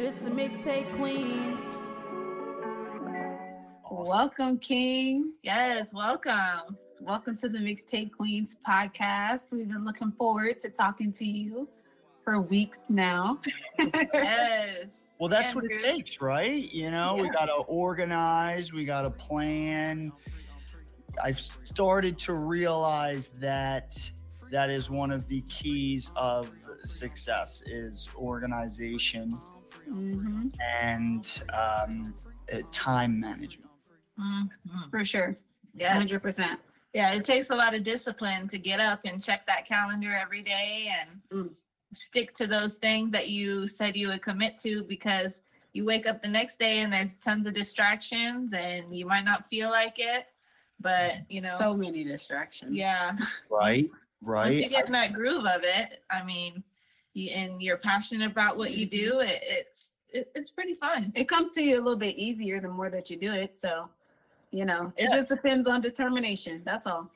This is the mixtape queens. Welcome, King. Yes, welcome. Welcome to the Mixtape Queens podcast. We've been looking forward to talking to you for weeks now. yes. Well, that's what it takes, right? You know, yeah. we got to organize, we got to plan. I've started to realize that that is one of the keys of success is organization mm-hmm. and um, time management. Mm-hmm. For sure. Yeah, 100%. Yeah, it takes a lot of discipline to get up and check that calendar every day and mm. stick to those things that you said you would commit to because you wake up the next day and there's tons of distractions and you might not feel like it but you know so many distractions yeah right right once you get in that groove of it i mean you, and you're passionate about what you do mm-hmm. it, it's it, it's pretty fun it comes to you a little bit easier the more that you do it so you know it yeah. just depends on determination that's all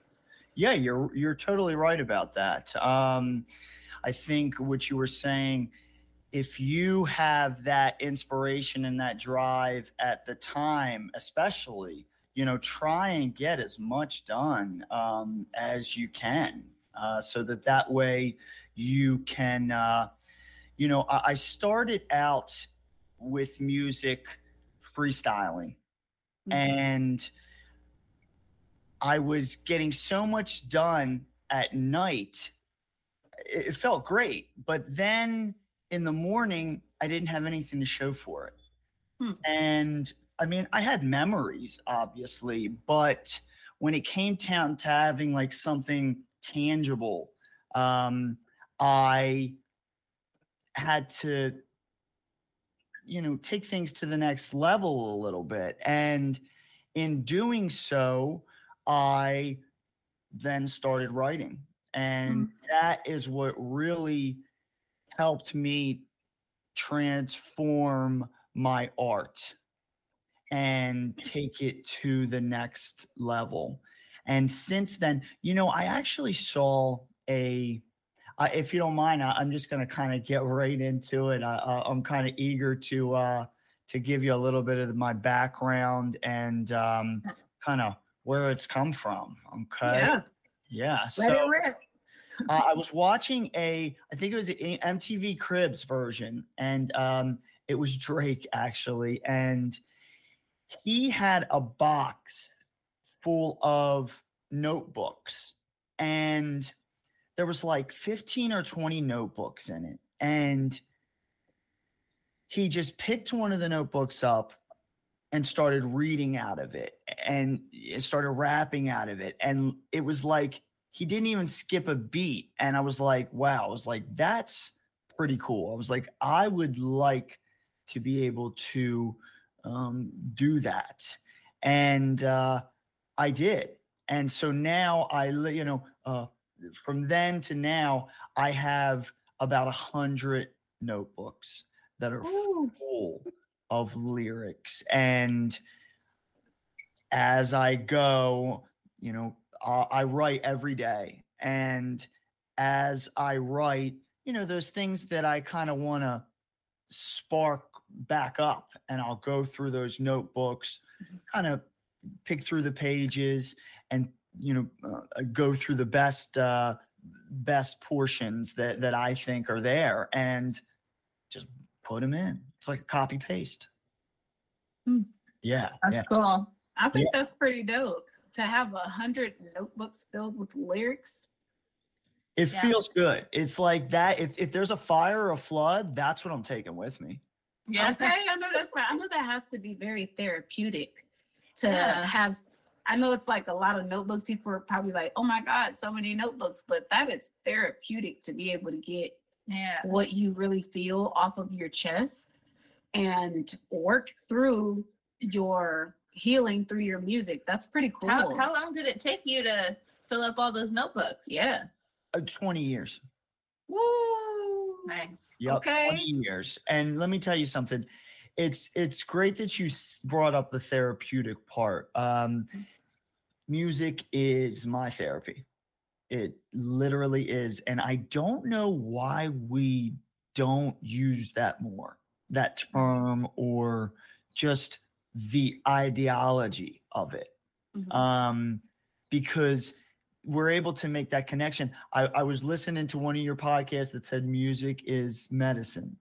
yeah you're you're totally right about that um i think what you were saying if you have that inspiration and that drive at the time especially you know try and get as much done um, as you can uh, so that that way you can uh, you know I, I started out with music freestyling mm-hmm. and I was getting so much done at night. It felt great. But then in the morning, I didn't have anything to show for it. Hmm. And I mean, I had memories, obviously, but when it came down to having like something tangible, um, I had to, you know, take things to the next level a little bit. And in doing so, I then started writing. And mm-hmm. that is what really helped me transform my art and take it to the next level. And since then, you know, I actually saw a, uh, if you don't mind, I, am just going to kind of get right into it. I, am kind of eager to uh, to give you a little bit of my background and um, kind of where it's come from. Okay. Yeah. Yeah. So uh, I was watching a, I think it was an MTV Cribs version, and um, it was Drake actually, and he had a box full of notebooks, and there was like 15 or 20 notebooks in it, and he just picked one of the notebooks up and started reading out of it and started rapping out of it. And it was like he didn't even skip a beat. And I was like, wow, I was like, that's pretty cool. I was like, I would like to be able to um, do that. And uh, I did. And so now I, you know, uh, from then to now, I have about a hundred notebooks that are Ooh. full of lyrics. And as I go, you know, uh, I write every day. And as I write, you know, there's things that I kind of want to spark back up. And I'll go through those notebooks, mm-hmm. kind of pick through the pages and, you know, uh, go through the best, uh, best portions that, that I think are there and just put them in. It's like a copy paste. Hmm. Yeah. That's yeah. cool. I think yeah. that's pretty dope to have a hundred notebooks filled with lyrics. It yeah. feels good. It's like that. If if there's a fire or a flood, that's what I'm taking with me. Yeah, okay. I know that's right. I know that has to be very therapeutic to yeah. have. I know it's like a lot of notebooks. People are probably like, "Oh my God, so many notebooks," but that is therapeutic to be able to get yeah. what you really feel off of your chest and work through your healing through your music. That's pretty cool. How, how long did it take you to fill up all those notebooks? Yeah. Uh, 20 years. Woo! Nice. Yep, okay. 20 years. And let me tell you something. It's it's great that you brought up the therapeutic part. Um, mm-hmm. music is my therapy. It literally is. And I don't know why we don't use that more. that term or just the ideology of it Mhm. um, because we're able to make that connection. I, I was listening to one of your podcasts that said music is medicine,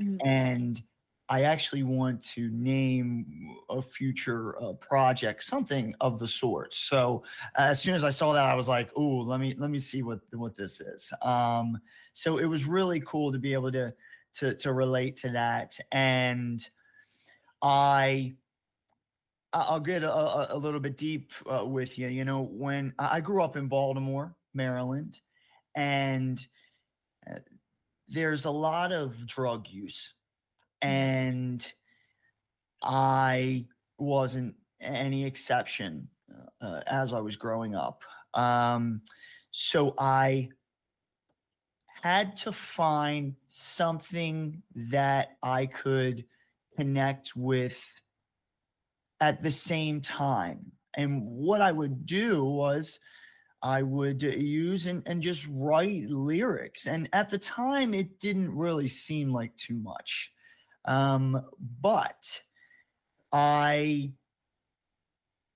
Mhm. and I actually want to name a future uh, project, something of the sort. So as soon as I saw that, I was like, "Oh, let me let me see what what this is." Um, so it was really cool to be able to to to relate to that, and I I'll get a, a, little bit deep uh, with you. You know, when I I grew up in Baltimore, Maryland, and uh, there's a lot of drug use, and I wasn't any exception uh, as I was growing up. Um, so I had to find something that I could connect with at the same time. And what I would do was I would use and, and just write lyrics. And at the time, it didn't really seem like too much. Um, but I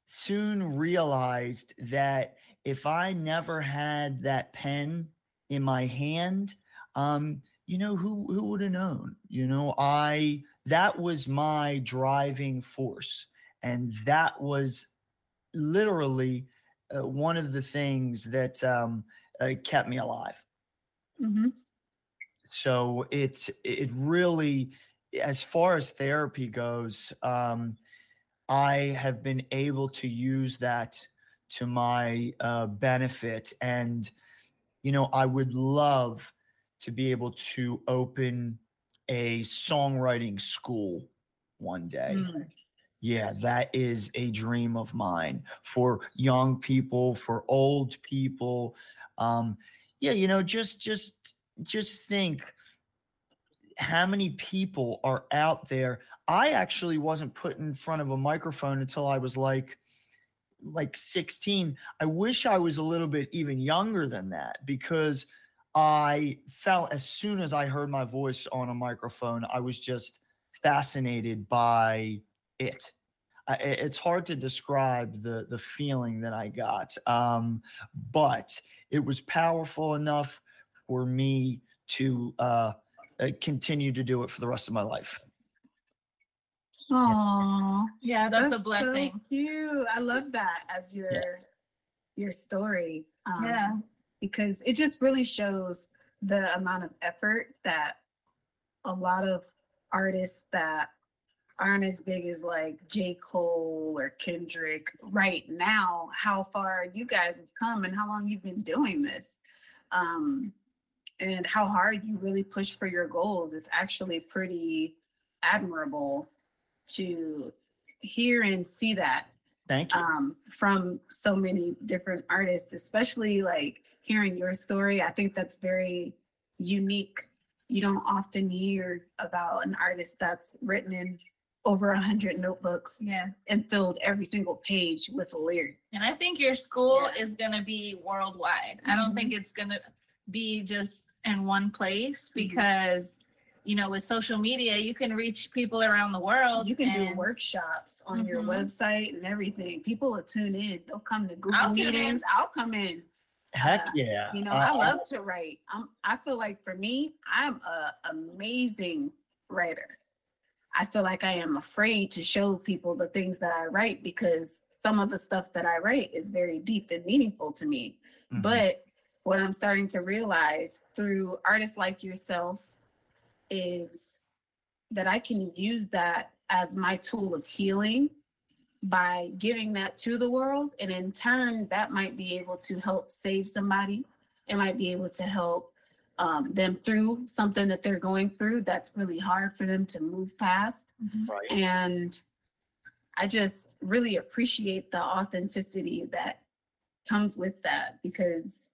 soon realized that if I never had that pen in my hand, um, you know, who who would have known? You know, I that was my driving force and that was literally uh, one of the things that um, uh, kept me alive. Mhm. So it's it really, as far as therapy goes, um, I have been able to use that to my uh, benefit, and you know, I would love to be able to open a songwriting school one day. Mm. Yeah, that is a dream of mine for young people, for old people. Um, yeah, you know, just just just think how many people are out there. I actually wasn't put in front of a microphone until I was like like 16. I wish I was a little bit even younger than that because I felt as soon as I heard my voice on a microphone, I was just fascinated by it. I, it's hard to describe the the feeling that I got, um, but it was powerful enough for me to uh, uh, continue to do it for the rest of my life. Oh, Yeah, that's, a so blessing. cute. I love that as your your story. Um, Yeah. because it just really shows the amount of effort that a lot of artists that aren't as big as like J. Cole or Kendrick right now, how far you guys have come and how long you've been doing this. Um, and how hard you really push for your goals is actually pretty admirable to hear and see that Thank you. um, from so many different artists, especially like hearing your story. I think that's very unique. You don't often hear about an artist that's written in over a hundred notebooks Yeah. and filled every single page with a lyric. And I think your school Yeah. is going to be worldwide. I don't think it's going to be just in one place because, you know, with social media, you can reach people around the world. You can do workshops on your Mhm. website and everything. People will tune in. They'll come to Google I'll tune in. meetings. I'll come in. Heck uh, yeah. You know, Uh, I love to write. I'm I feel like for me, I'm a amazing writer. I feel like I am afraid to show people the things that I write because some of the stuff that I write is very deep and meaningful to me. mhm. But what I'm starting to realize through artists like yourself is that I can use that as my tool of healing by giving that to the world. And in turn, that might be able to help save somebody. It might be able to help um, them through something that they're going through that's really hard for them to move past. Mhm. right. And I just really appreciate the authenticity that comes with that because,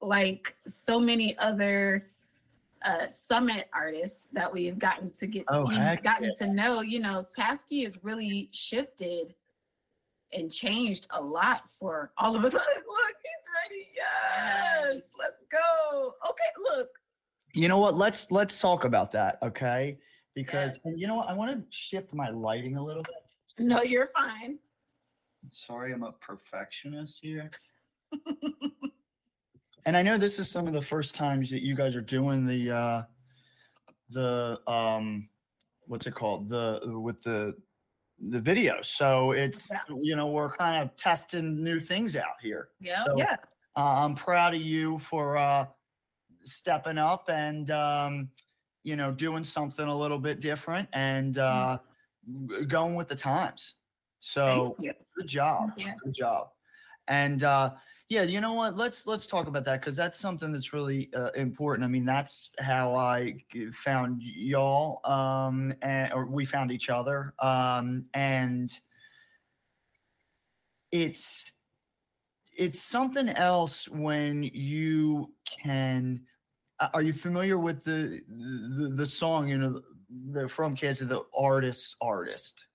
like so many other uh, summit artists that we've gotten to get, Oh, we've gotten yeah. to know, you know, Kasky has really shifted and changed a lot for all of us. Look, he's ready. Yes, Yes. let's go. Okay, look. You know what? Let's let's talk about that, okay? because and you know what? I want to shift my lighting a little bit. No, you're fine. Sorry, I'm a perfectionist here. and I know this is some of the first times that you guys are doing the uh the um what's it called? The with the the video. So it's you know, we're kind of testing new things out here. Yeah. So Yeah. uh, I'm proud of you for uh stepping up and um you know, doing something a little bit different and uh g- going with the times. So good job Yeah. good job and uh yeah you know what let's let's talk about that because that's something that's really uh, important i mean that's how I found y'all um and or we found each other um and it's it's something else when you can are you familiar with the the, the song you know the from kids the artist's artist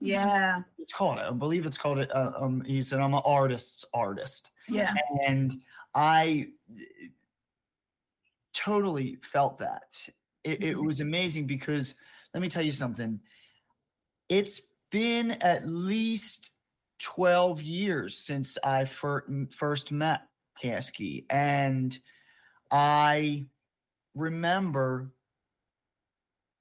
Yeah. it's called I believe it's called it. Uh, um, he said, "I'm an artist's artist," Yeah. and I totally felt that. It, it Mhm. was amazing because let me tell you something. It's been at least twelve years since I fir- first met Kasky, and I remember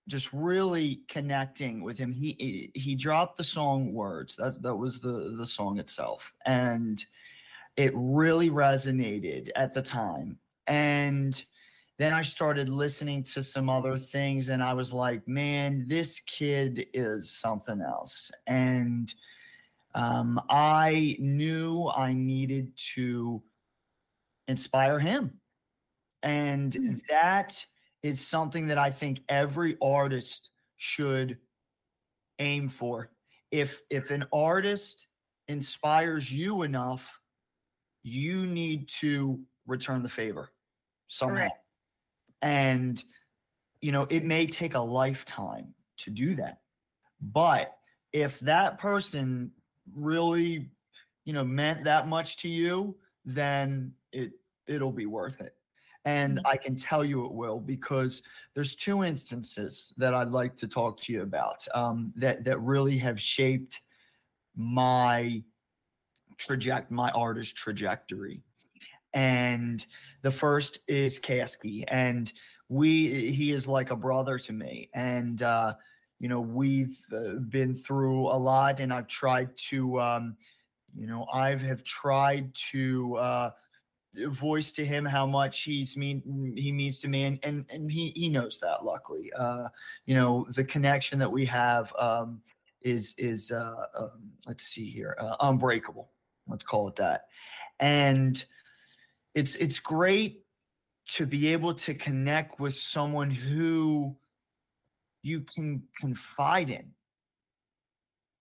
just really connecting with him. He he- he dropped the song words. That that was the the song itself, and it really resonated at the time. And then I started listening to some other things, and I was like, man, this kid is something else. And um, I knew I needed to inspire him, and Mm. that is something that I think every artist should aim for. If if an artist inspires you enough, you need to return the favor somehow. Correct. And you know, it may take a lifetime to do that. But if that person really, you know, meant that much to you, then it it'll be worth it. And I can tell you it will because there's two instances that I'd like to talk to you about um, that that really have shaped my traject my artist trajectory. And the first is Kasky, and we he is like a brother to me, and uh, you know we've uh, been through a lot, and I've tried to, um, you know, I have have tried to. Uh, voice to him how much he's mean he means to me and and, and he he knows that luckily uh you know the connection that we have um is is uh um, let's see here uh, unbreakable let's call it that. And it's it's great to be able to connect with someone who you can confide in.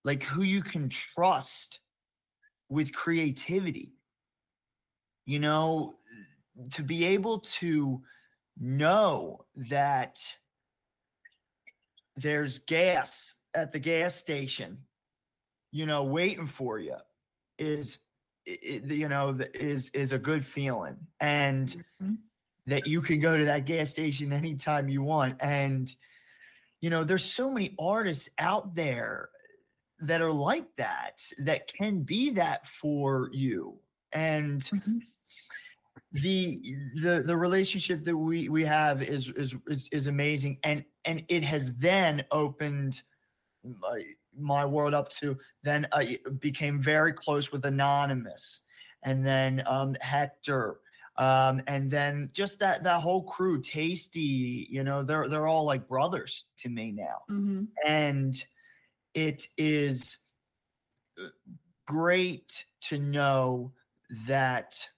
Like who you can trust with creativity. You know to be able to know that there's gas at the gas station you know waiting for you is you know is is a good feeling and Mhm. that you can go to that gas station anytime you want and you know there's so many artists out there that are like that that can be that for you and Mhm. the the the relationship that we we have is is is, is amazing and and it has then opened my, my world up to then I became very close with anonymous and then um hector um and then just that that whole crew tasty you know they're they're all like brothers to me now Mhm. and it is uh, great to know that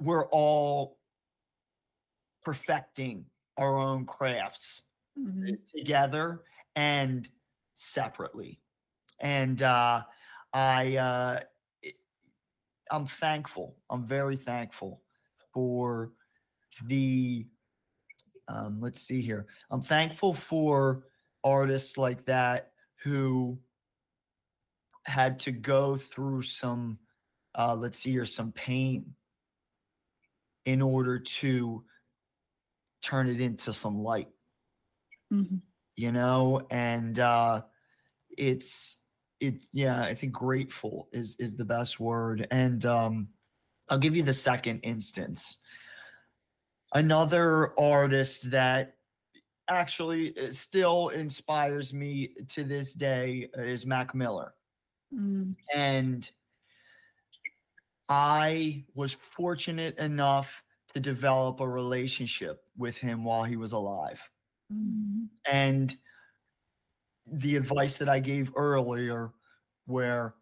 we're all perfecting our own crafts Mhm. together and separately and uh i uh i'm thankful i'm very thankful for the um let's see here i'm thankful for artists like that who had to go through some uh let's see here some pain in order to turn it into some light Mhm. you know, and uh, it's it yeah, I think grateful is is the best word. And um, I'll give you the second instance. Another artist that actually uh, still inspires me to this day is Mac Miller. Mm. And I was fortunate enough to develop a relationship with him while he was alive. And the advice that I gave earlier, where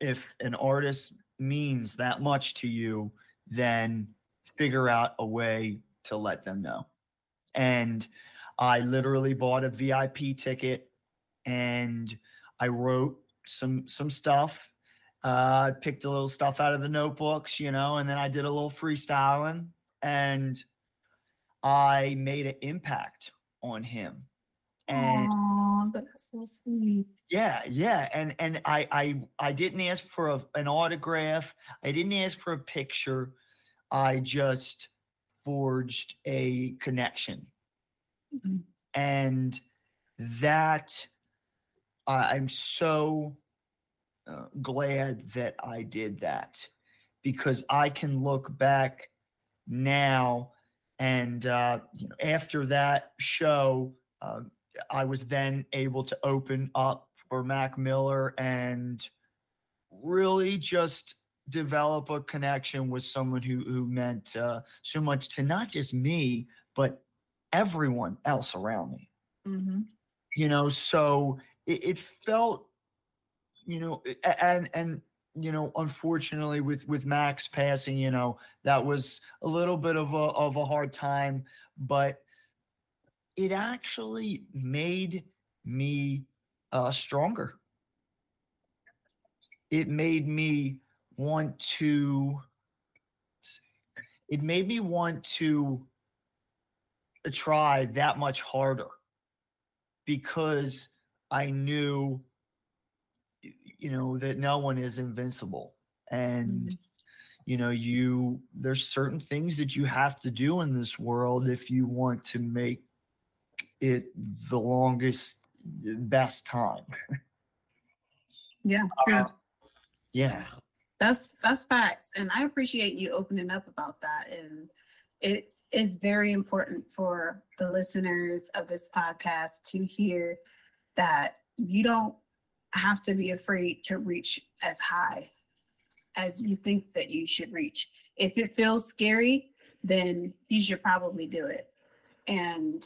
if an artist means that much to you, then figure out a way to let them know. And I literally bought a VIP ticket and I wrote some some stuff. Uh, I picked a little stuff out of the notebooks, you know, and then I did a little freestyling and I made an impact on him. And Aw, that's so sweet. yeah, yeah, and and I I I didn't ask for a, an autograph. I didn't ask for a picture. I just forged a connection, Mhm. and that I I'm so uh, glad that I did that because I can look back now and uh, you know after that show. Uh, I was then able to open up for Mac Miller and really just develop a connection with someone who who meant uh, so much to not just me but everyone else around me. Mhm. You know, so it, it felt, you know, and and you know, unfortunately with with Mac's passing, you know, that was a little bit of a of a hard time, but it actually made me uh, stronger. It made me want to. It made me want to try that much harder because I knew, you know, that no one is invincible, and Mhm. you know, you there's certain things that you have to do in this world if you want to make it the longest best time. Yeah. Uh, yeah. That's that's facts, and I appreciate you opening up about that. And it is very important for the listeners of this podcast to hear that you don't have to be afraid to reach as high as you think that you should reach. If it feels scary, then you should probably do it. And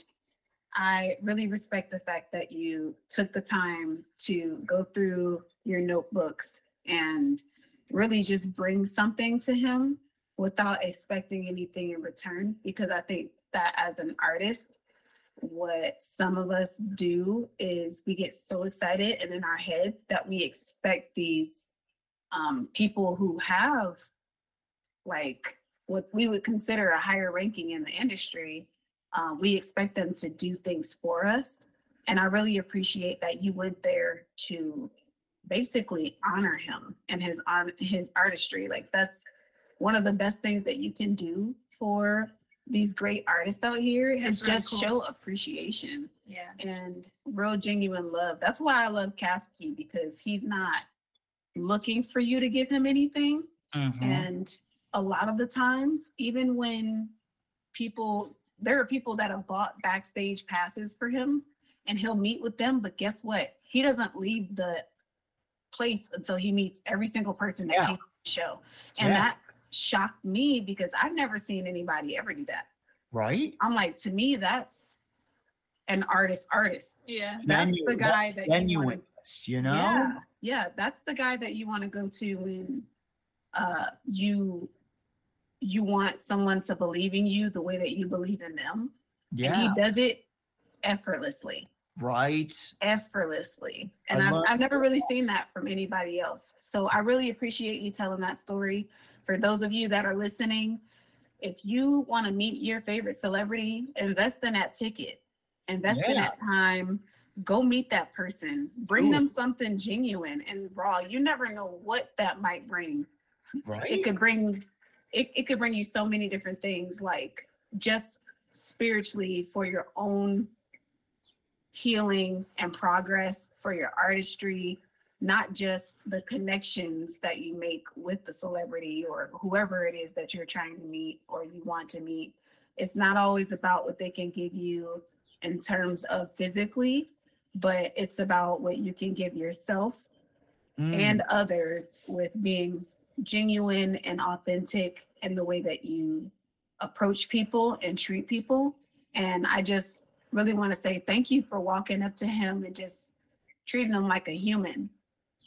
I really respect the fact that you took the time to go through your notebooks and really just bring something to him without expecting anything in return. Because I think that as an artist, what some of us do is we get so excited and in our heads that we expect these um, people who have like what we would consider a higher ranking in the industry uh, we expect them to do things for us. And I really appreciate that you went there to basically honor him and his on his artistry. Like that's one of the best things that you can do for these great artists out here That's is really just cool. show appreciation Yeah. and real genuine love. That's why I love Kasky because he's not looking for you to give him anything. Mhm. And a lot of the times, even when people, there are people that have bought backstage passes for him and he'll meet with them, but guess what? He doesn't leave the place until he meets every single person that Yeah. came to the show. And Yeah. that shocked me because I've never seen anybody ever do that. Right? I'm like, to me, that's an artist artist. Yeah. That's Genu- the guy that you wanna- you know? yeah, yeah, that's the guy that you want to go to when uh you you want someone to believe in you the way that you believe in them. And Yeah. he does it effortlessly, right. effortlessly. And I I've, love- I've never really seen that from anybody else. So I really appreciate you telling that story. For those of you that are listening, if you want to meet your favorite celebrity, invest in that ticket, invest in that time, go meet that person, bring Do them something genuine and raw. You never know what that might bring. Right. It could bring it, it could bring you so many different things, like just spiritually for your own healing and progress for your artistry, not just the connections that you make with the celebrity or whoever it is that you're trying to meet or you want to meet. It's not always about what they can give you in terms of physically, but it's about what you can give yourself Mm, and others with being genuine and authentic in the way that you approach people and treat people. And I just really want to say thank you for walking up to him and just treating him like a human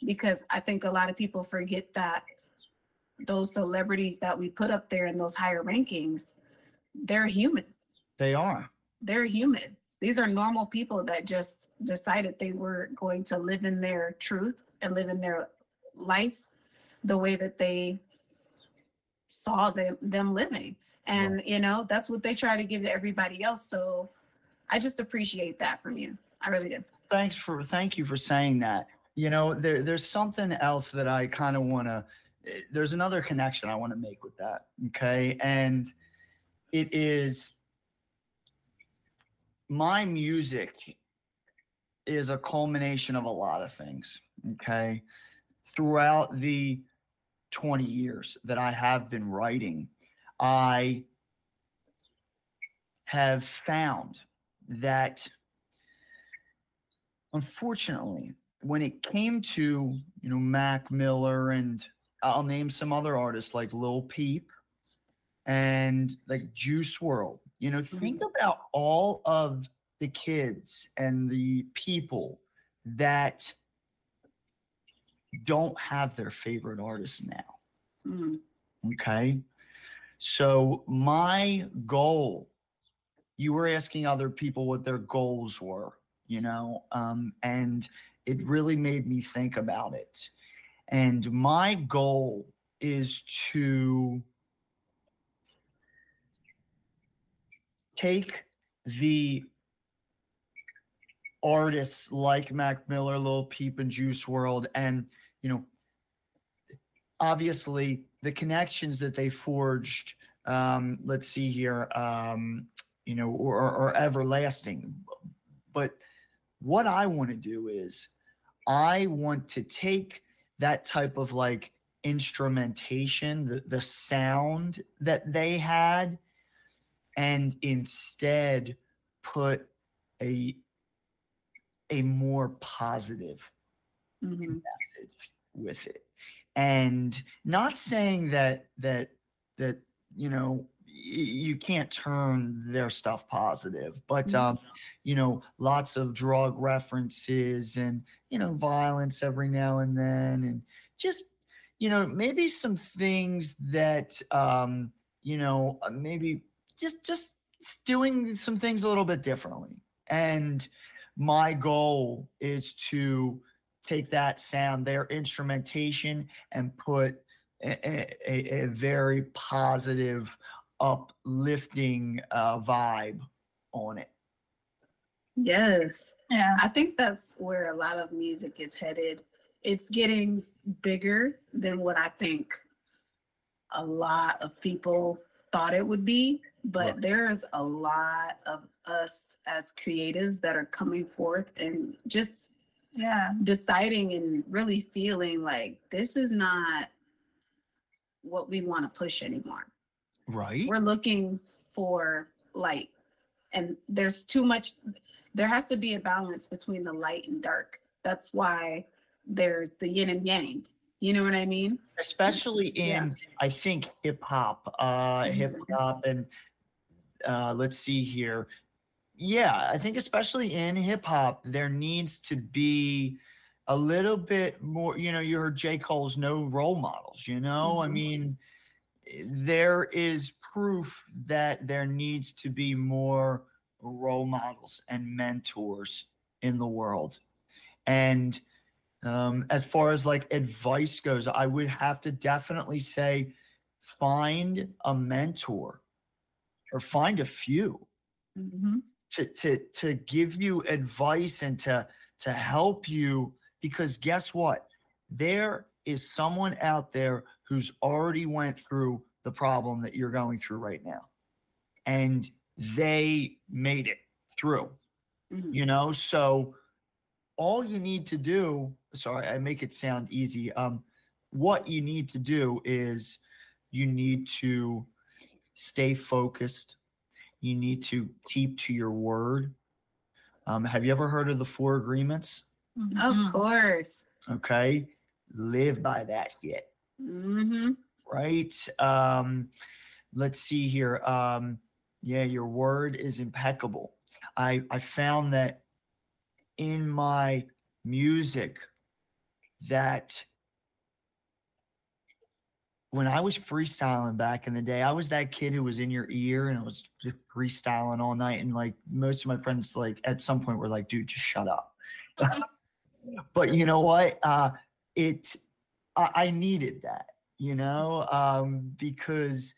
because I think a lot of people forget that those celebrities that we put up there in those higher rankings, they're human. they are. They're human. These are normal people that just decided they were going to live in their truth and live in their life the way that they saw them them living. And you know, that's what they try to give to everybody else. So I just appreciate that from you. I really do. Thanks for thank you for saying that. You know, there there's something else that I kind of want to. Eh, there's another connection I want to make with that. Okay, and it is my music is a culmination of a lot of things. Okay, throughout the 20 years that I have been writing, I have found that unfortunately, when it came to you know Mac Miller and I'll name some other artists like Lil Peep and like Juice WRLD, you know, think about all of the kids and the people that don't have their favorite artists now. Mm. Okay. So my goal, you were asking other people what their goals were, you know, um, and it really made me think about it. And my goal is to take the artists like Mac Miller, Lil Peep, and Juice WRLD, and you know, obviously the connections that they forged. Um, let's see here, um, you know, or, or, everlasting. But what I want to do is, I want to take that type of like instrumentation, the, the sound that they had, and instead put a a more positive Mhm. message with it and not saying that that that you know you can't turn their stuff positive but Mhm. um you know lots of drug references and you know violence every now and then and just you know maybe some things that um you know uh, maybe just just doing some things a little bit differently and my goal is to take that sound, their instrumentation, and put a, a, a very positive, uplifting uh, vibe on it. Yes. Yeah. I think that's where a lot of music is headed. It's getting bigger than what I think a lot of people thought it would be, but Right. there's a lot of us as creatives that are coming forth and just Yeah. deciding and really feeling like this is not what we want to push anymore Right. we're looking for light and there's too much there has to be a balance between the light and dark that's why there's the yin and yang you know what i mean Especially in, Yeah. I think, hip hop, uh, Mhm. hip hop, and uh, let's see here. Yeah, I think especially in hip hop, there needs to be a little bit more. You know, you heard J. Cole's no role models. You know, I Mhm. mean, there is proof that there needs to be more role models and mentors in the world. And um, as far as like advice goes, I would have to definitely say find a mentor or find a few mm-hmm. to to to give you advice and to to help you because guess what there is someone out there who's already went through the problem that you're going through right now. And they made it through Mhm. you know? So all you need to do sorry i make it sound easy um what you need to do is you need to stay focused. You need to keep to your word. Um, have you ever heard of the four agreements? Of Mhm. course. okay? Live by that shit hmm right um let's see here um yeah your word is impeccable. I i found that in my music that when i was freestyling back in the day i was that kid who was in your ear and i was just freestyling all night and like most of my friends like at some point were like dude just shut up. But you know what? Uh it I, I needed that you know um because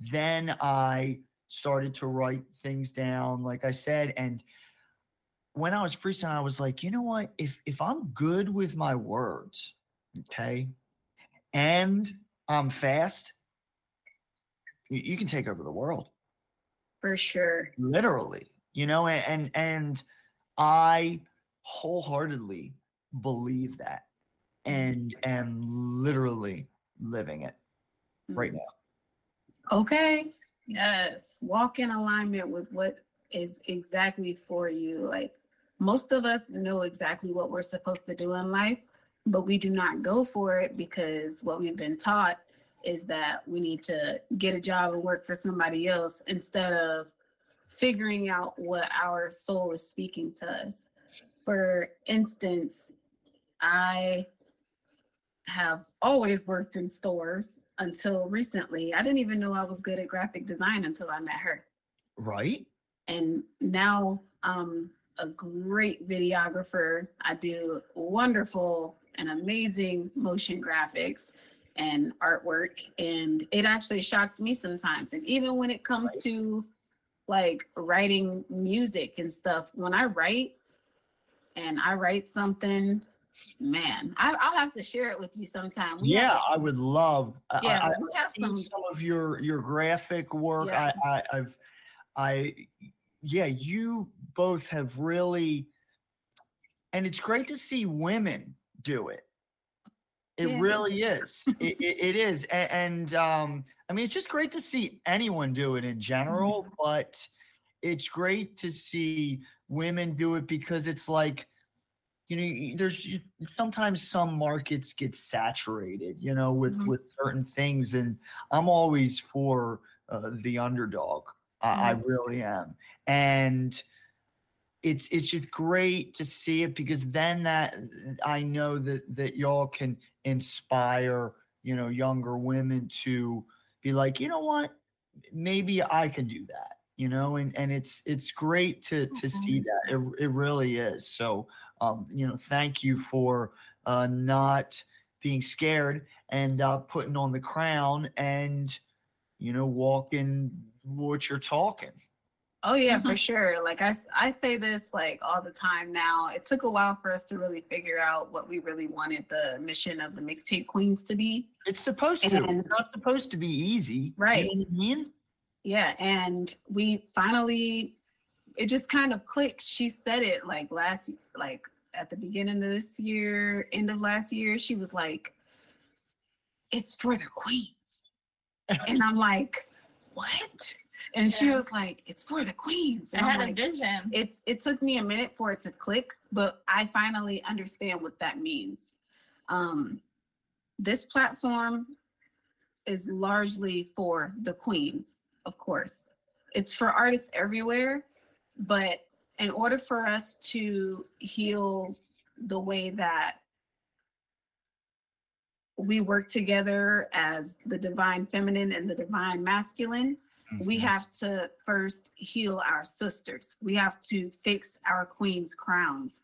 then i started to write things down like i said and when i was freestyling i was like you know what? If if i'm good with my words okay and i'm fast you, you can take over the world. For sure. literally you know and and, and i wholeheartedly believe that and am literally living it right Mhm. now Okay. Yes. Walk in alignment with what is exactly for you. Like most of us know exactly what we're supposed to do in life, but we do not go for it because what we've been taught is that we need to get a job and work for somebody else instead of figuring out what our soul is speaking to us. For instance, I have always worked in stores until recently. I didn't even know I was good at graphic design until I met her. right And now I'm a great videographer. I do wonderful and amazing motion graphics and artwork. And it actually shocks me sometimes. And even when it comes Right. to like writing music and stuff, when I write and I write something, man, I, I'll have to share it with you sometime. We have yeah i would love Yeah, I, we have some- some of your your graphic work Yeah. I, I i've i yeah you both have really and it's great to see women do it it Yeah. really is it, it, it is and, and um i mean it's just great to see anyone do it in general Mm-hmm. but it's great to see women do it because it's like you know there's just sometimes some markets get saturated you know with Mhm. with certain things and i'm always for uh, the underdog. I, I really am. And it's it's just great to see it because then that i know that that y'all can inspire you know younger women to be like you know what? Maybe i can do that you know and and it's it's great to to see that. It, it really is. So um you know thank you for uh not being scared and uh putting on the crown and you know walking what you're talking Oh yeah, for sure. Like I, I say this like all the time now. It took a while for us to really figure out what we really wanted the mission of the mixtape queens to be. it's supposed to And- it's not supposed to be easy Right. you know I mean? Yeah, and we finally, it just kind of clicked. She said it like last, like at the beginning of this year, end of last year. She was like, "It's for the queens," and I'm like, "What?" And she was like, "It's for the queens." I And I'm had a like, vision. it it took me a minute for it to click, but I finally understand what that means. Um, this platform is largely for the queens, of course. It's for artists everywhere, but in order for us to heal the way that we work together as the divine feminine and the divine masculine, we Mhm. have to first heal our sisters. We have to fix our queen's crowns.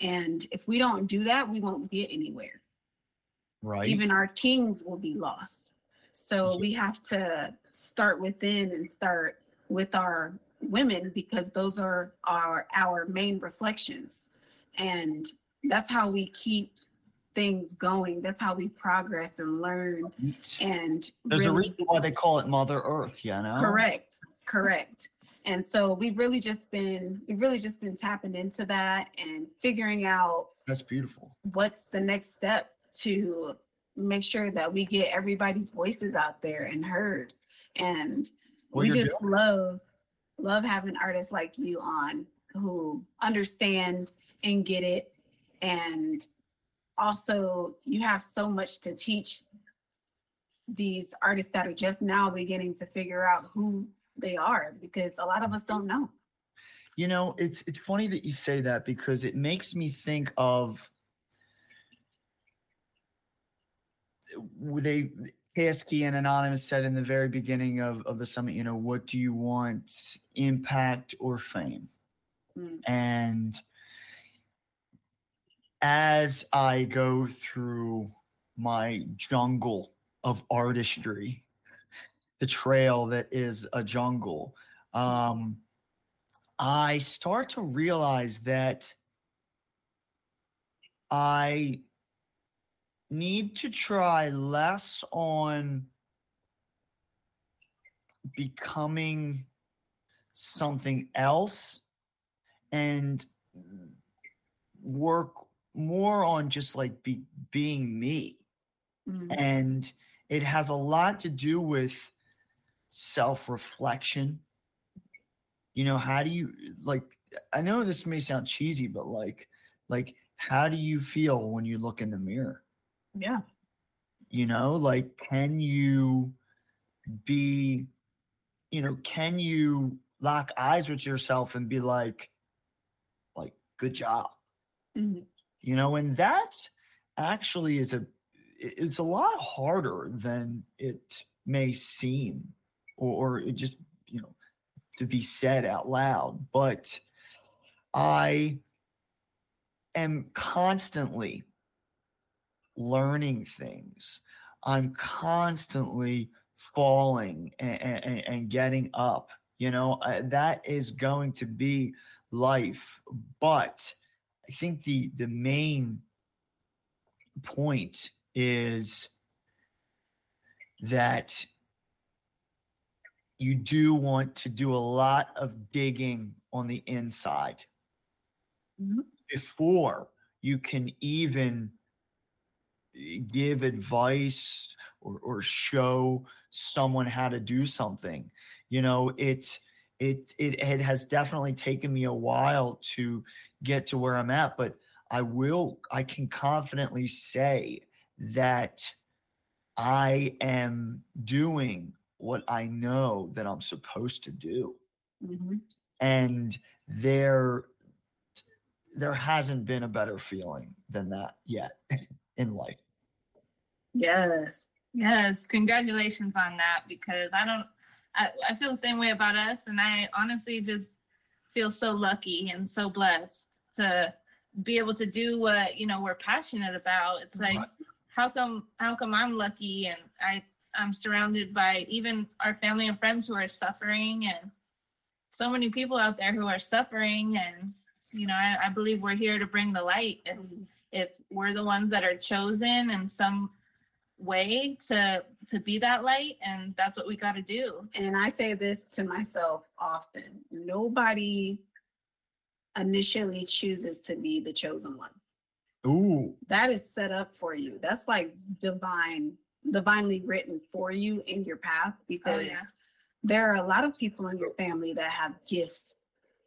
And if we don't do that, we won't get anywhere. right Even our kings will be lost. So we have to start within and start with our women because those are our our main reflections. And that's how we keep things going. That's how we progress and learn and there's a reason why they call it mother earth you know Correct. Correct. And so we've really just been we've really just been tapping into that and figuring out That's beautiful. what's the next step to make sure that we get everybody's voices out there and heard. And Well, we just love love having artists like you on who understand and get it. And also you have so much to teach these artists that are just now beginning to figure out who they are because a lot of us don't know. You know, it's it's funny that you say that because it makes me think of they Kasky and Anonymous said in the very beginning of, of the summit, you know, what do you want, impact or fame? Mm. And as I go through my jungle of artistry, the trail that is a jungle, um, I start to realize that I need to try less on becoming something else and work more on just like be, being me. Mm. and it has a lot to do with self-reflection. You know how do you like i know this may sound cheesy but like like how do you feel when you look in the mirror yeah you know like can you be you know can you lock eyes with yourself and be like like good job Mhm. you know and that actually is a, it's a lot harder than it may seem or, or it just you know to be said out loud but i am constantly learning things i'm constantly falling and, and, and getting up you know uh, that is going to be life but i think the the main point is that you do want to do a lot of digging on the inside Mhm. before you can even give advice or, or show someone how to do something. You know it's it, it it has definitely taken me a while to get to where i'm at but i will i can confidently say that i am doing what i know that i'm supposed to do. Mhm. and there there hasn't been a better feeling than that yet in life yes Yes, congratulations on that because I don't I, I feel the same way about us and I honestly just feel so lucky and so blessed to be able to do what, you know, we're passionate about. It's like Right. how come how come I'm lucky and I I'm surrounded by even our family and friends who are suffering and so many people out there who are suffering and you know, I, I believe we're here to bring the light and if we're the ones that are chosen and some way to to be that light and that's what we got to do and I say this to myself often nobody initially chooses to be the chosen one. ooh That is set up for you. That's like divine, divinely written for you in your path because Oh, yeah. there are a lot of people in your family that have gifts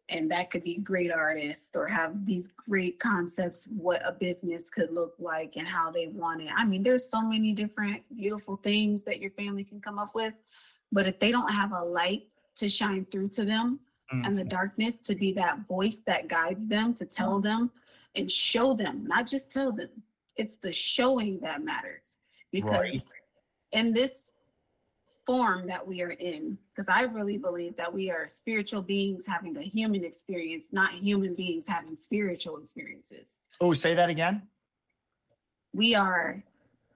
and that could be great artists or have these great concepts what a business could look like and how they want it. I mean, there's so many different beautiful things that your family can come up with, but if they don't have a light to shine through to them and the Mhm. darkness to be that voice that guides them to tell them and show them, not just tell them. It's the showing that matters because Right. in this form that we are in, because I really believe that we are spiritual beings having a human experience, not human beings having spiritual experiences. oh say that again We are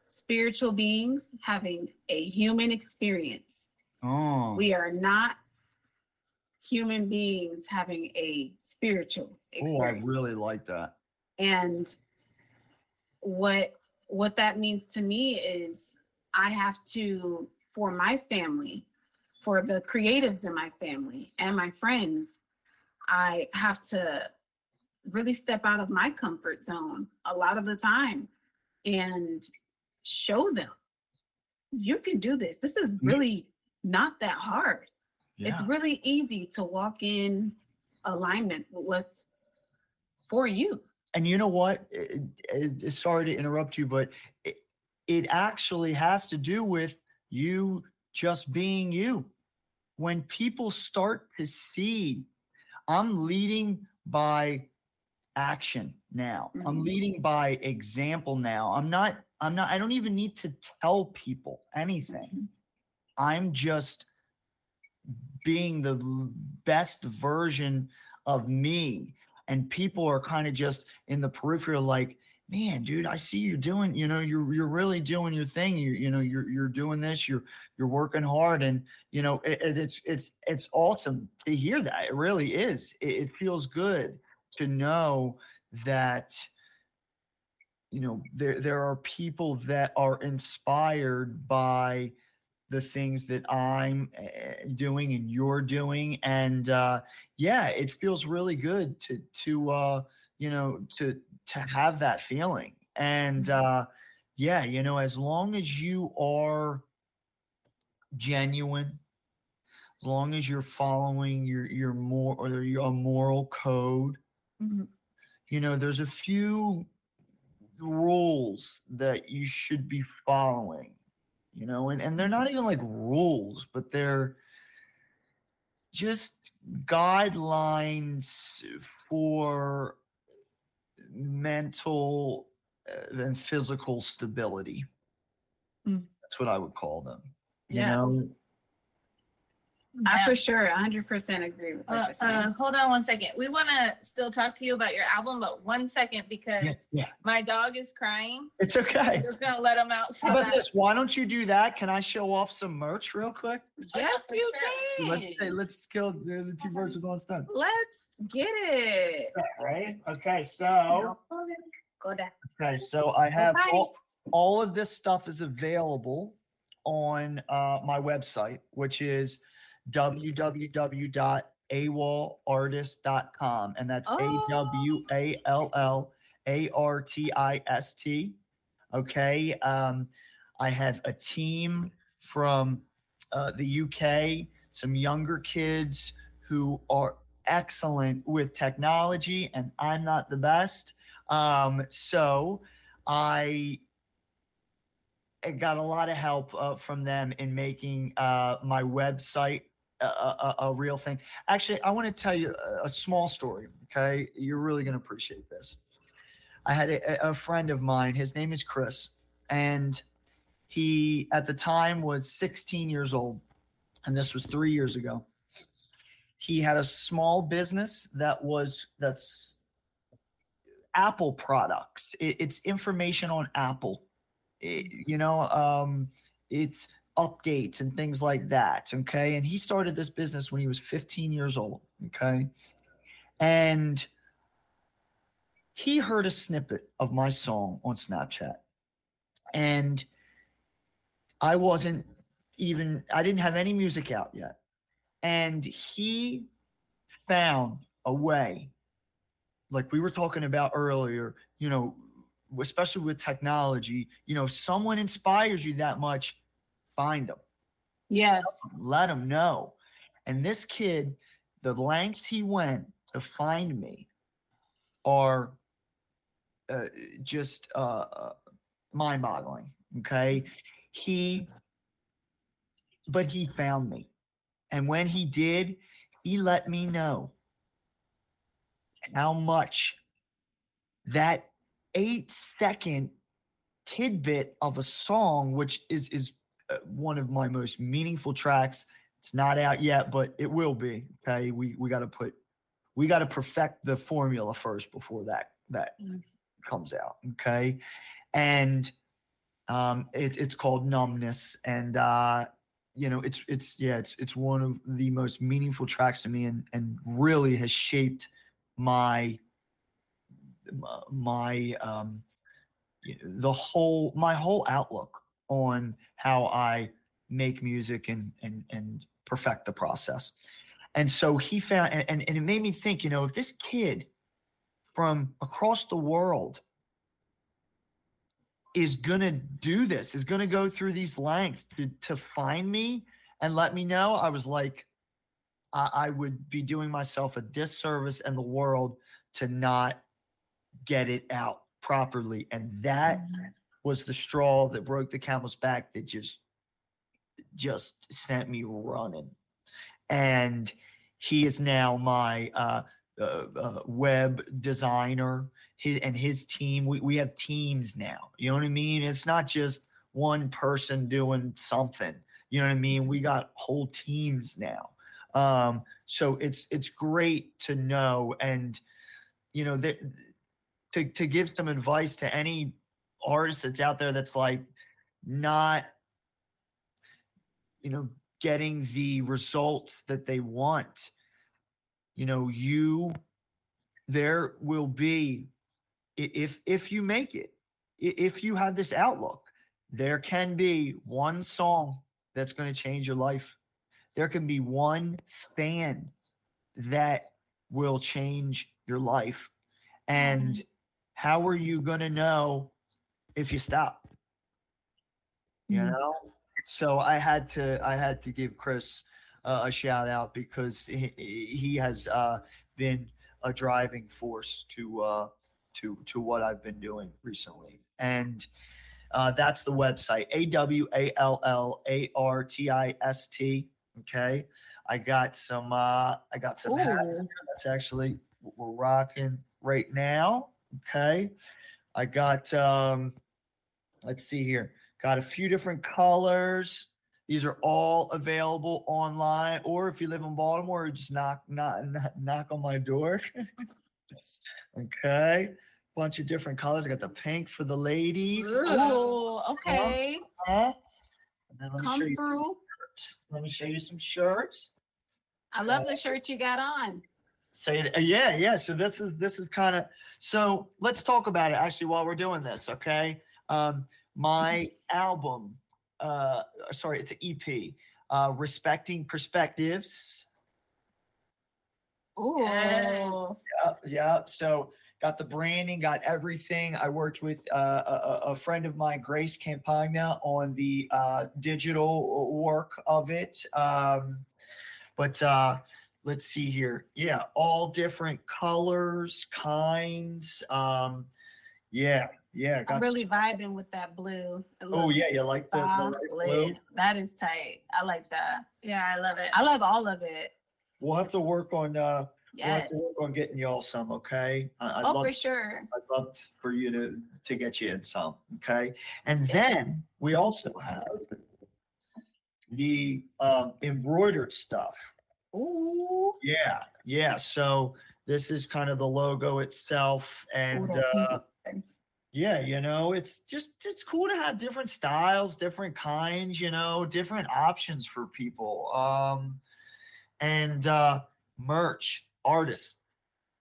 spiritual beings having a human experience. oh We are not human beings having a spiritual experience. oh i really like that and what what that means to me is i have to for my family for the creatives in my family and my friends, I have to really step out of my comfort zone a lot of the time and show them you can do this. This is really not that hard. It's really easy to walk in alignment with what's for you. And you know what? It- it- sorry to interrupt you, but it, it actually has to do with you just being you. When people start to see, I'm leading by action now. I'm Mhm. leading by example now. I'm not, I'm not, I don't even need to tell people anything. I'm just being the best version of me. And people are kind of just in the peripheral, like, man, dude, I see you doing, you know, you're you're really doing your thing. You you know, you're you're doing this, you're you're working hard, and you know, it, it- it's it's it's awesome to hear that. It really is. It, it feels good to know that you know there there are people that are inspired by the things that I'm uh, doing and you're doing, and uh, yeah, it feels really good to to uh, you know to to have that feeling, and uh, yeah, you know, as long as you are genuine, as long as you're following your your more or your moral code, Mhm. you know, there's a few rules that you should be following you know and, and they're not even like rules but they're just guidelines for mental uh, and physical stability Mm. that's what i would call them you Yeah. know I for sure 100% agree with what Uh, you're saying. uh, hold on one second. We want to still talk to you about your album, but one second because yeah, yeah my dog is crying. it's okay I'm just gonna let him out. so how about that- this why don't you do that can i show off some merch real quick yes, for you sure. can. let's say let's kill the, the two birds with one stone Let's get it. right okay so Go down. Okay, so I have all, all of this stuff is available on uh, my website, which is www.awallartist.com. And that's A W A L L A R T I S T. Okay. Um, I have a team from uh, the UK, some younger kids who are excellent with technology, and I'm not the best. Um, so I got a lot of help uh, from them in making uh, my website a, a, real thing. Actually, I want to tell you a, a small story. Okay, you're really going to appreciate this. I had a, a friend of mine. His name is Chris, and he at the time was 16 years old, and this was three years ago. He had a small business that was that's Apple products. It, it's information on Apple. It- you know, um, it's updates and things like that. Okay. And he started this business when he was 15 years old. Okay. And he heard a snippet of my song on Snapchat. And I wasn't even, I didn't have any music out yet. And he found a way like we were talking about earlier, you know, especially with technology, you know, someone inspires you that much, find them, Yes. let them know. And this kid, the lengths he went to find me are uh, just uh, uh, mind boggling. Okay. He, but he found me. And when he did, he let me know how much that eight second tidbit of a song, which is is one of my most meaningful tracks. It's not out yet, but it will be. Okay, we we got to put we got to perfect the formula first before that that Mm. comes out. Okay, and um, it, it's called numbness, and uh, you know it's it's yeah it's it's one of the most meaningful tracks to me, and and really has shaped my my um the whole my whole outlook on how I make music and and and perfect the process. And so he found, and, and, it made me think, you know, if this kid from across the world is going to do this, is going to go through these lengths to, to find me and let me know, I was like, I, I would be doing myself a disservice and the world to not get it out properly. And that Mm-hmm. Was the straw that broke the camel's back that just just sent me running. And he is now my uh, uh, uh, web designer. His, and his team, we, we have teams now. You know what I mean? It's not just one person doing something. You know what I mean? We got whole teams now. Um, so it's it's great to know and you know that to to give some advice to any artist that's out there that's like not you know getting the results that they want you know you there will be if if you make it if you have this outlook there can be one song that's going to change your life. There can be one fan that will change your life. And mm-hmm. how are you going to know if you stop you Mhm. know? So i had to i had to give chris uh, a shout out because he, he has uh, been a driving force to uh, to to what i've been doing recently. And uh, that's the website a w a l l a r t i s t okay? I got some uh i got some hats. That's actually what we're rocking right now okay? I got um let's see here got a few different colors these are all available online or if you live in baltimore just knock knock knock, knock on my door okay bunch of different colors i got the pink for the ladies Ooh, okay. huh? and then let me show Come you some through. shirts. let me show you some shirts I love the shirt you got on. say it uh, yeah yeah so this is this is kind of so let's talk about it actually while we're doing this okay um my album uh sorry it's an ep uh respecting perspectives. Ooh. Yes. yeah yeah so got the branding got everything. I worked with uh, a, a- a friend of mine grace campagna on the uh digital work of it. Um but uh let's see here. Yeah all different colors kinds um yeah yeah I'm got really vibing with that blue. Oh yeah you like the, the light blue? That is tight. I like that. Yeah, I love it. I love all of it. we'll have to work on uh we'll have to work on getting y'all some okay I, I'd Oh, love for sure. I'd love for you to to get you in some. Okay, and then we also have the um, embroidered stuff. Ooh. Yeah, yeah. So this is kind of the logo itself, and that pink uh, is good. Yeah, you know, it's just it's cool to have different styles, different kinds, you know, different options for people. Um, and uh, merch, artists,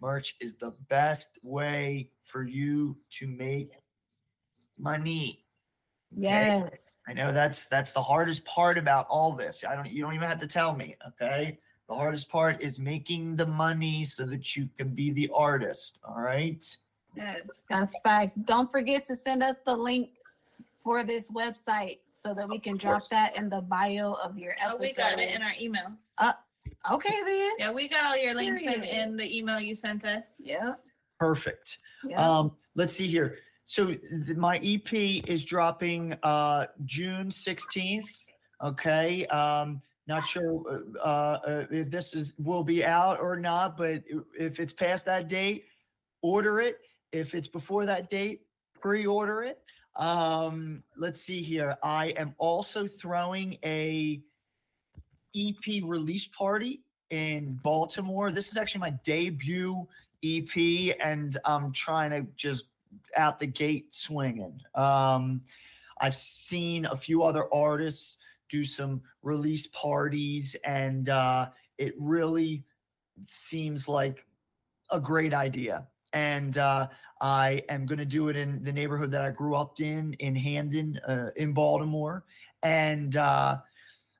merch is the best way for you to make money. okay? Yes. I know that's that's the hardest part about all this. I don't you don't even have to tell me, okay? The hardest part is making the money so that you can be the artist, all right? Yes. That's facts. Don't forget to send us the link for this website so that we can drop that in the bio of your episode. Oh, episode. we got it in our email. okay then. Yeah, we got all your links in, in the email you sent us. Yeah. Perfect. Yeah. Um, let's see here. So th- my EP is dropping uh June 16th. Okay. Um, not sure uh, uh, if this is will be out or not, but if it's past that date, order it. If it's before that date, pre-order it. Um, let's see here. I am also throwing a EP release party in Baltimore. This is actually my debut EP, and I'm trying to just out the gate swinging. Um, I've seen a few other artists do some release parties, and uh, it really seems like a great idea. And uh, I am going to do it in the neighborhood that I grew up in, in Hampden, uh, in Baltimore. And uh,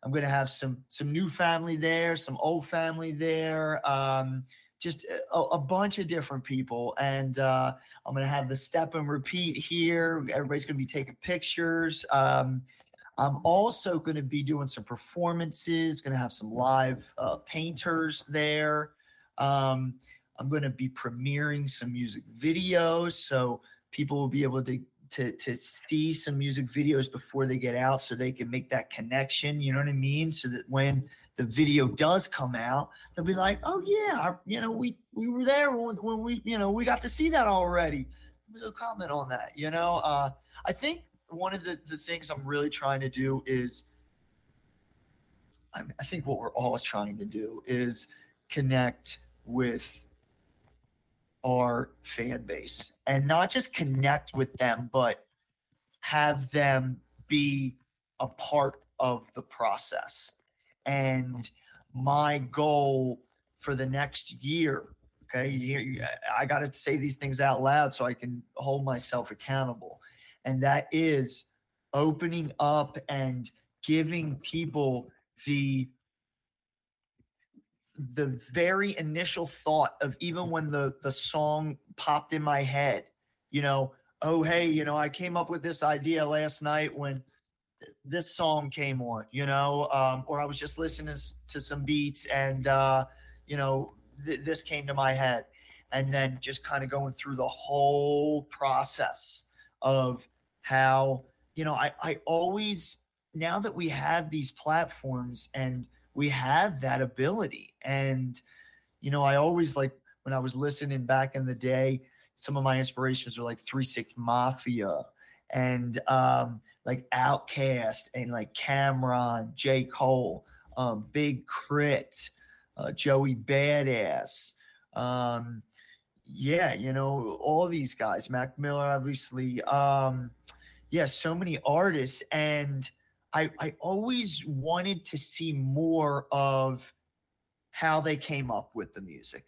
I'm going to have some some new family there, some old family there, um, just a, a bunch of different people. And uh, I'm going to have the step and repeat here. Everybody's going to be taking pictures. Um, I'm also going to be doing some performances. Going to have some live uh, painters there. Um, I'm going to be premiering some music videos, so people will be able to to to see some music videos before they get out so they can make that connection you know what i mean? So that when the video does come out they'll be like oh yeah you know we we were there when, when we you know we got to see that already. We'll comment on that you know? Uh i think one of the the things i'm really trying to do is I think what we're all trying to do is connect with our fan base and not just connect with them, but have them be a part of the process. And my goal for the next year, okay, I got to say these things out loud so I can hold myself accountable. And that is opening up and giving people the the very initial thought of even when the the song popped in my head you know oh hey you know i came up with this idea last night when this song came on you know um, or i was just listening to some beats and uh, you know th- this came to my head. And then just kind of going through the whole process of how you know i i always now that we have these platforms and we have that ability. And, you know, I always like when I was listening back in the day, some of my inspirations are like Three Six Mafia and um, like OutKast and like Cam'ron, J. Cole, um, Big K.R.I.T., uh, Joey Badass. Um, yeah, you know, all these guys, Mac Miller, obviously. Um, yeah, so many artists. And I, I always wanted to see more of how they came up with the music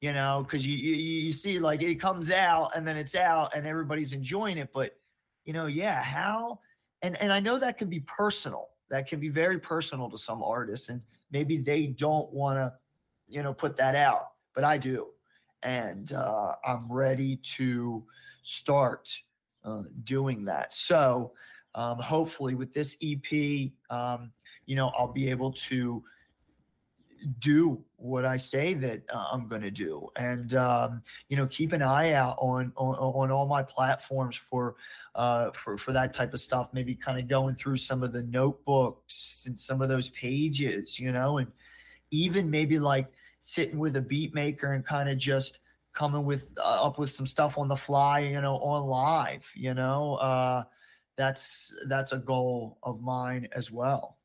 you know because you, you you see like it comes out and then it's out and everybody's enjoying it but you know yeah how and and i know that can be personal. That can be very personal to some artists and maybe they don't want to you know put that out but i do. And uh, i'm ready to start uh, doing that. So um, hopefully with this EP, um, you know, I'll be able to do what I say that uh, I'm going to do, and um, you know, keep an eye out on on, on all my platforms for uh, for for that type of stuff. Maybe kind of going through some of the notebooks and some of those pages, you know, and even maybe like sitting with a beat maker and kind of just coming with uh, up with some stuff on the fly, you know, on live, you know. That's that's a goal of mine as well.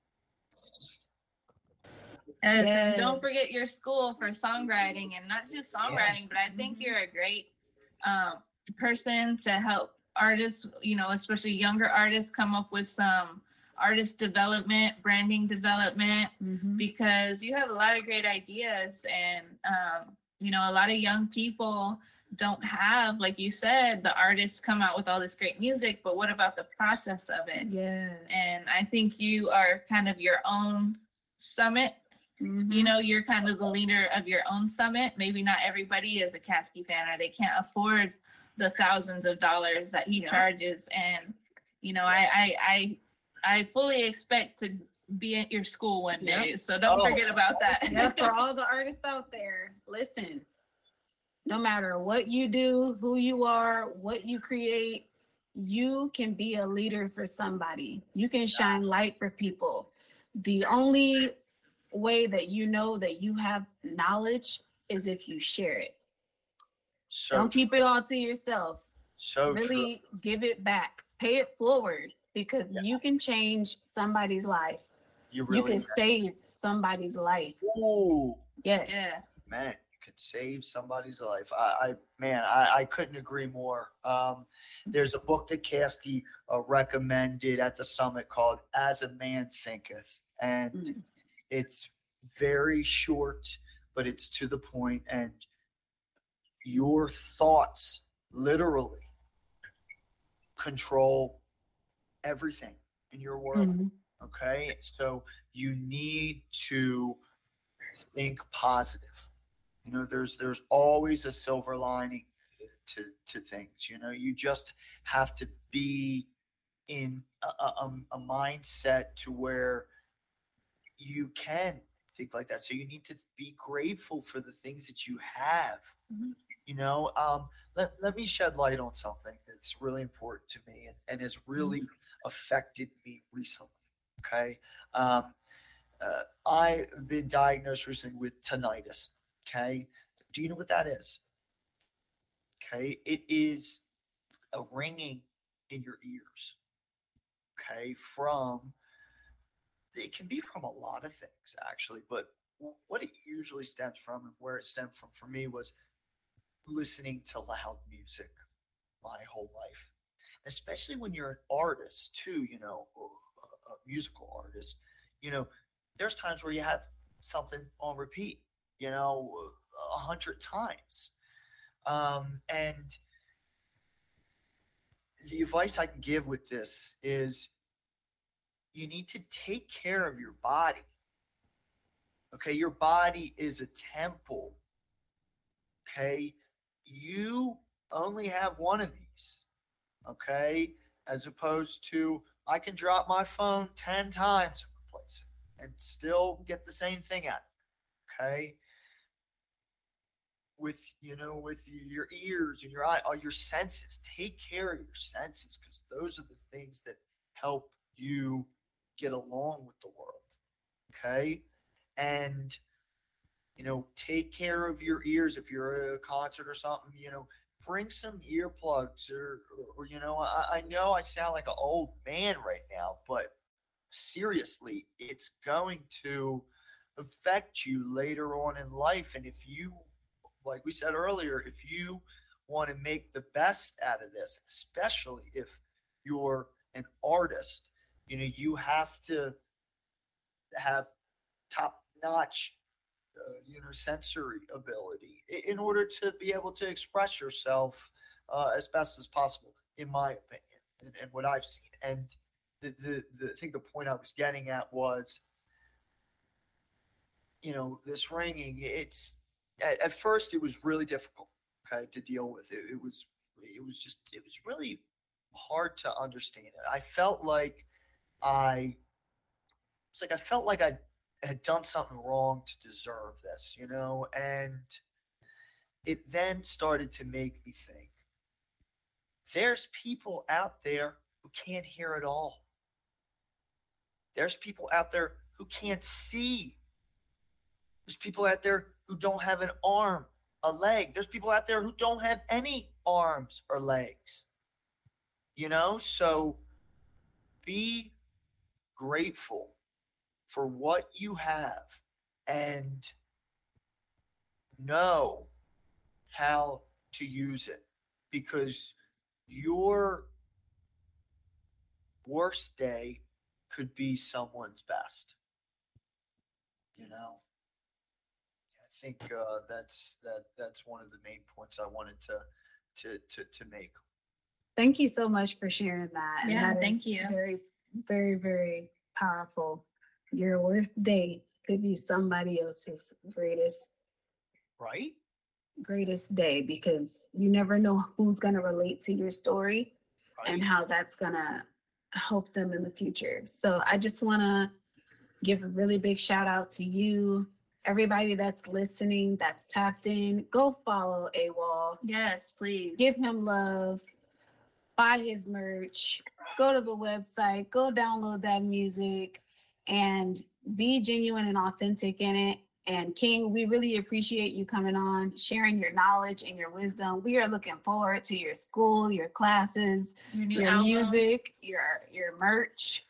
And don't forget your school for songwriting and not just songwriting, yeah. but I think you're a great um, person to help artists, you know, especially younger artists, come up with some artist development, branding development, mm-hmm. because you have a lot of great ideas and, um, you know, a lot of young people don't have, like you said, the artists come out with all this great music, but what about the process of it? Yes. And I think you are kind of your own summit. Mm-hmm. You know, you're kind of the leader of your own summit. Maybe not everybody is a Kasky fan or they can't afford the thousands of dollars that he yeah. charges. And, you know, I, I, I, I fully expect to be at your school one day. Yep. So don't oh. forget about that. yeah, for all the artists out there, listen, no matter what you do, who you are, what you create, you can be a leader for somebody. You can shine light for people. The only way that you know that you have knowledge is if you share it. So Don't keep it all to yourself. So really true. give it back. Pay it forward because yeah. you can change somebody's life. You, really you can save somebody's life. Ooh. Yes. Yeah. Man, could save somebody's life. I, I man, I, I, couldn't agree more. Um, there's a book that Kasky uh, recommended at the summit called "As a Man Thinketh," and mm. it's very short, but it's to the point, and your thoughts literally control everything in your world. Mm-hmm. Okay. So you need to think positive. You know, there's there's always a silver lining to to things. You know, you just have to be in a, a, a mindset to where you can think like that. So you need to be grateful for the things that you have. Mhm. You know, um, let, let me shed light on something that's really important to me and, and has really affected me recently. Okay. Um, uh, I've been diagnosed recently with tinnitus. Okay. Do you know what that is? Okay. It is a ringing in your ears. Okay. From, it can be from a lot of things actually, but what it usually stems from and where it stemmed from for me was listening to loud music my whole life. Especially when you're an artist too, you know, a musical artist, you know, there's times where you have something on repeat, you know, a hundred times. Um, and the advice I can give with this is you need to take care of your body. Okay, your body is a temple. Okay, you only have one of these. Okay, as opposed to I can drop my phone 10 times and and still get the same thing out. Okay, with you know with your ears and your eye all your senses. Take care of your senses because those are the things that help you get along with the world okay? And you know take care of your ears if you're at a concert or something you know. Bring some earplugs or, or, or you know I, I know i sound like an old man right now but seriously it's going to affect you later on in life. And if you like we said earlier if you want to make the best out of this especially if you're an artist you know you have to have top notch uh, you know sensory ability in order to be able to express yourself uh, as best as possible in my opinion and, and what i've seen. And the, the, the i think the point i was getting at was you know this ringing it's at, at first it was really difficult okay to deal with. It it was it was just it was really hard to understand it. I felt like i it's like i felt like i had done something wrong to deserve this you know? And it then started to make me think there's people out there who can't hear at all. There's people out there who can't see. There's people out there who don't have an arm, a leg. There's people out there who don't have any arms or legs. You know, so be grateful for what you have and know how to use it because your worst day could be someone's best. You know? I think uh, that's that that's one of the main points I wanted to to to, to make. Thank you so much for sharing that. Yeah, that thank you. Very, very, very powerful. Your worst day could be somebody else's greatest, Right? greatest day because you never know who's going to relate to your story and how that's going to help them in the future. So I just want to give a really big shout out to you, everybody that's listening, that's tapped in. Go follow AWALL. Yes, please. give him love, buy his merch, go to the website, go download that music, and be genuine and authentic in it. And King, we really appreciate you coming on, sharing your knowledge and your wisdom. We are looking forward to your school, your classes, Your your music, your your merch,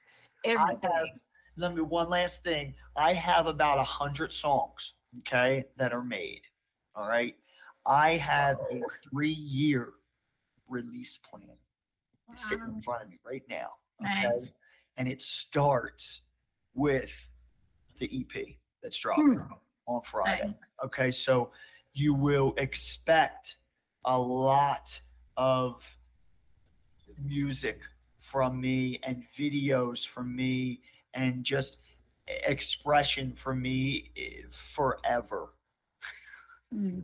I everything. have let me one last thing. I have about a hundred songs, okay, that are made. All right. I have a three year release plan It's sitting in front of me right now. Okay. Nice. And it starts with the EP that's dropping hmm. on Friday. Nice. Okay, so you will expect a lot of music from me and videos from me and just expression for me eh, forever. Mm.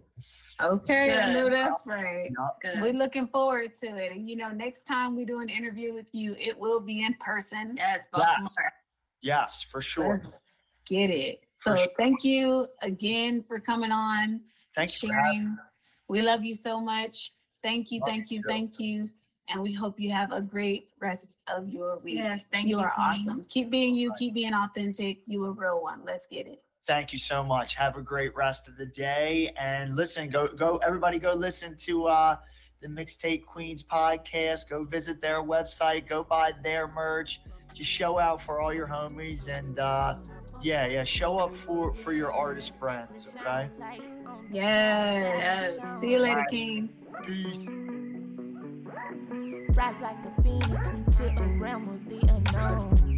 Okay, I know that's right. Good. We're looking forward to it. And you know, next time we do an interview with you, it will be in person. Yes, Baltimore. Yes, for sure. Let's get it. For So sure. thank you again for coming on, Thanks for sharing. We love you so much. Thank you, Love thank you you, thank you. And we hope you have a great rest of your week. Yes, thank you you. are Queen. awesome. Keep being you, keep being authentic. You a real one. Let's get it. Thank you so much. Have a great rest of the day. And listen, go go everybody go listen to uh the Mixtape Queens podcast. Go visit their website, go buy their merch. Just show out for all your homies and uh yeah, yeah, show up for for your artist friends, okay? Yes. Yes. See you later, Bye. King. Peace. Rise like a phoenix into a realm of the unknown.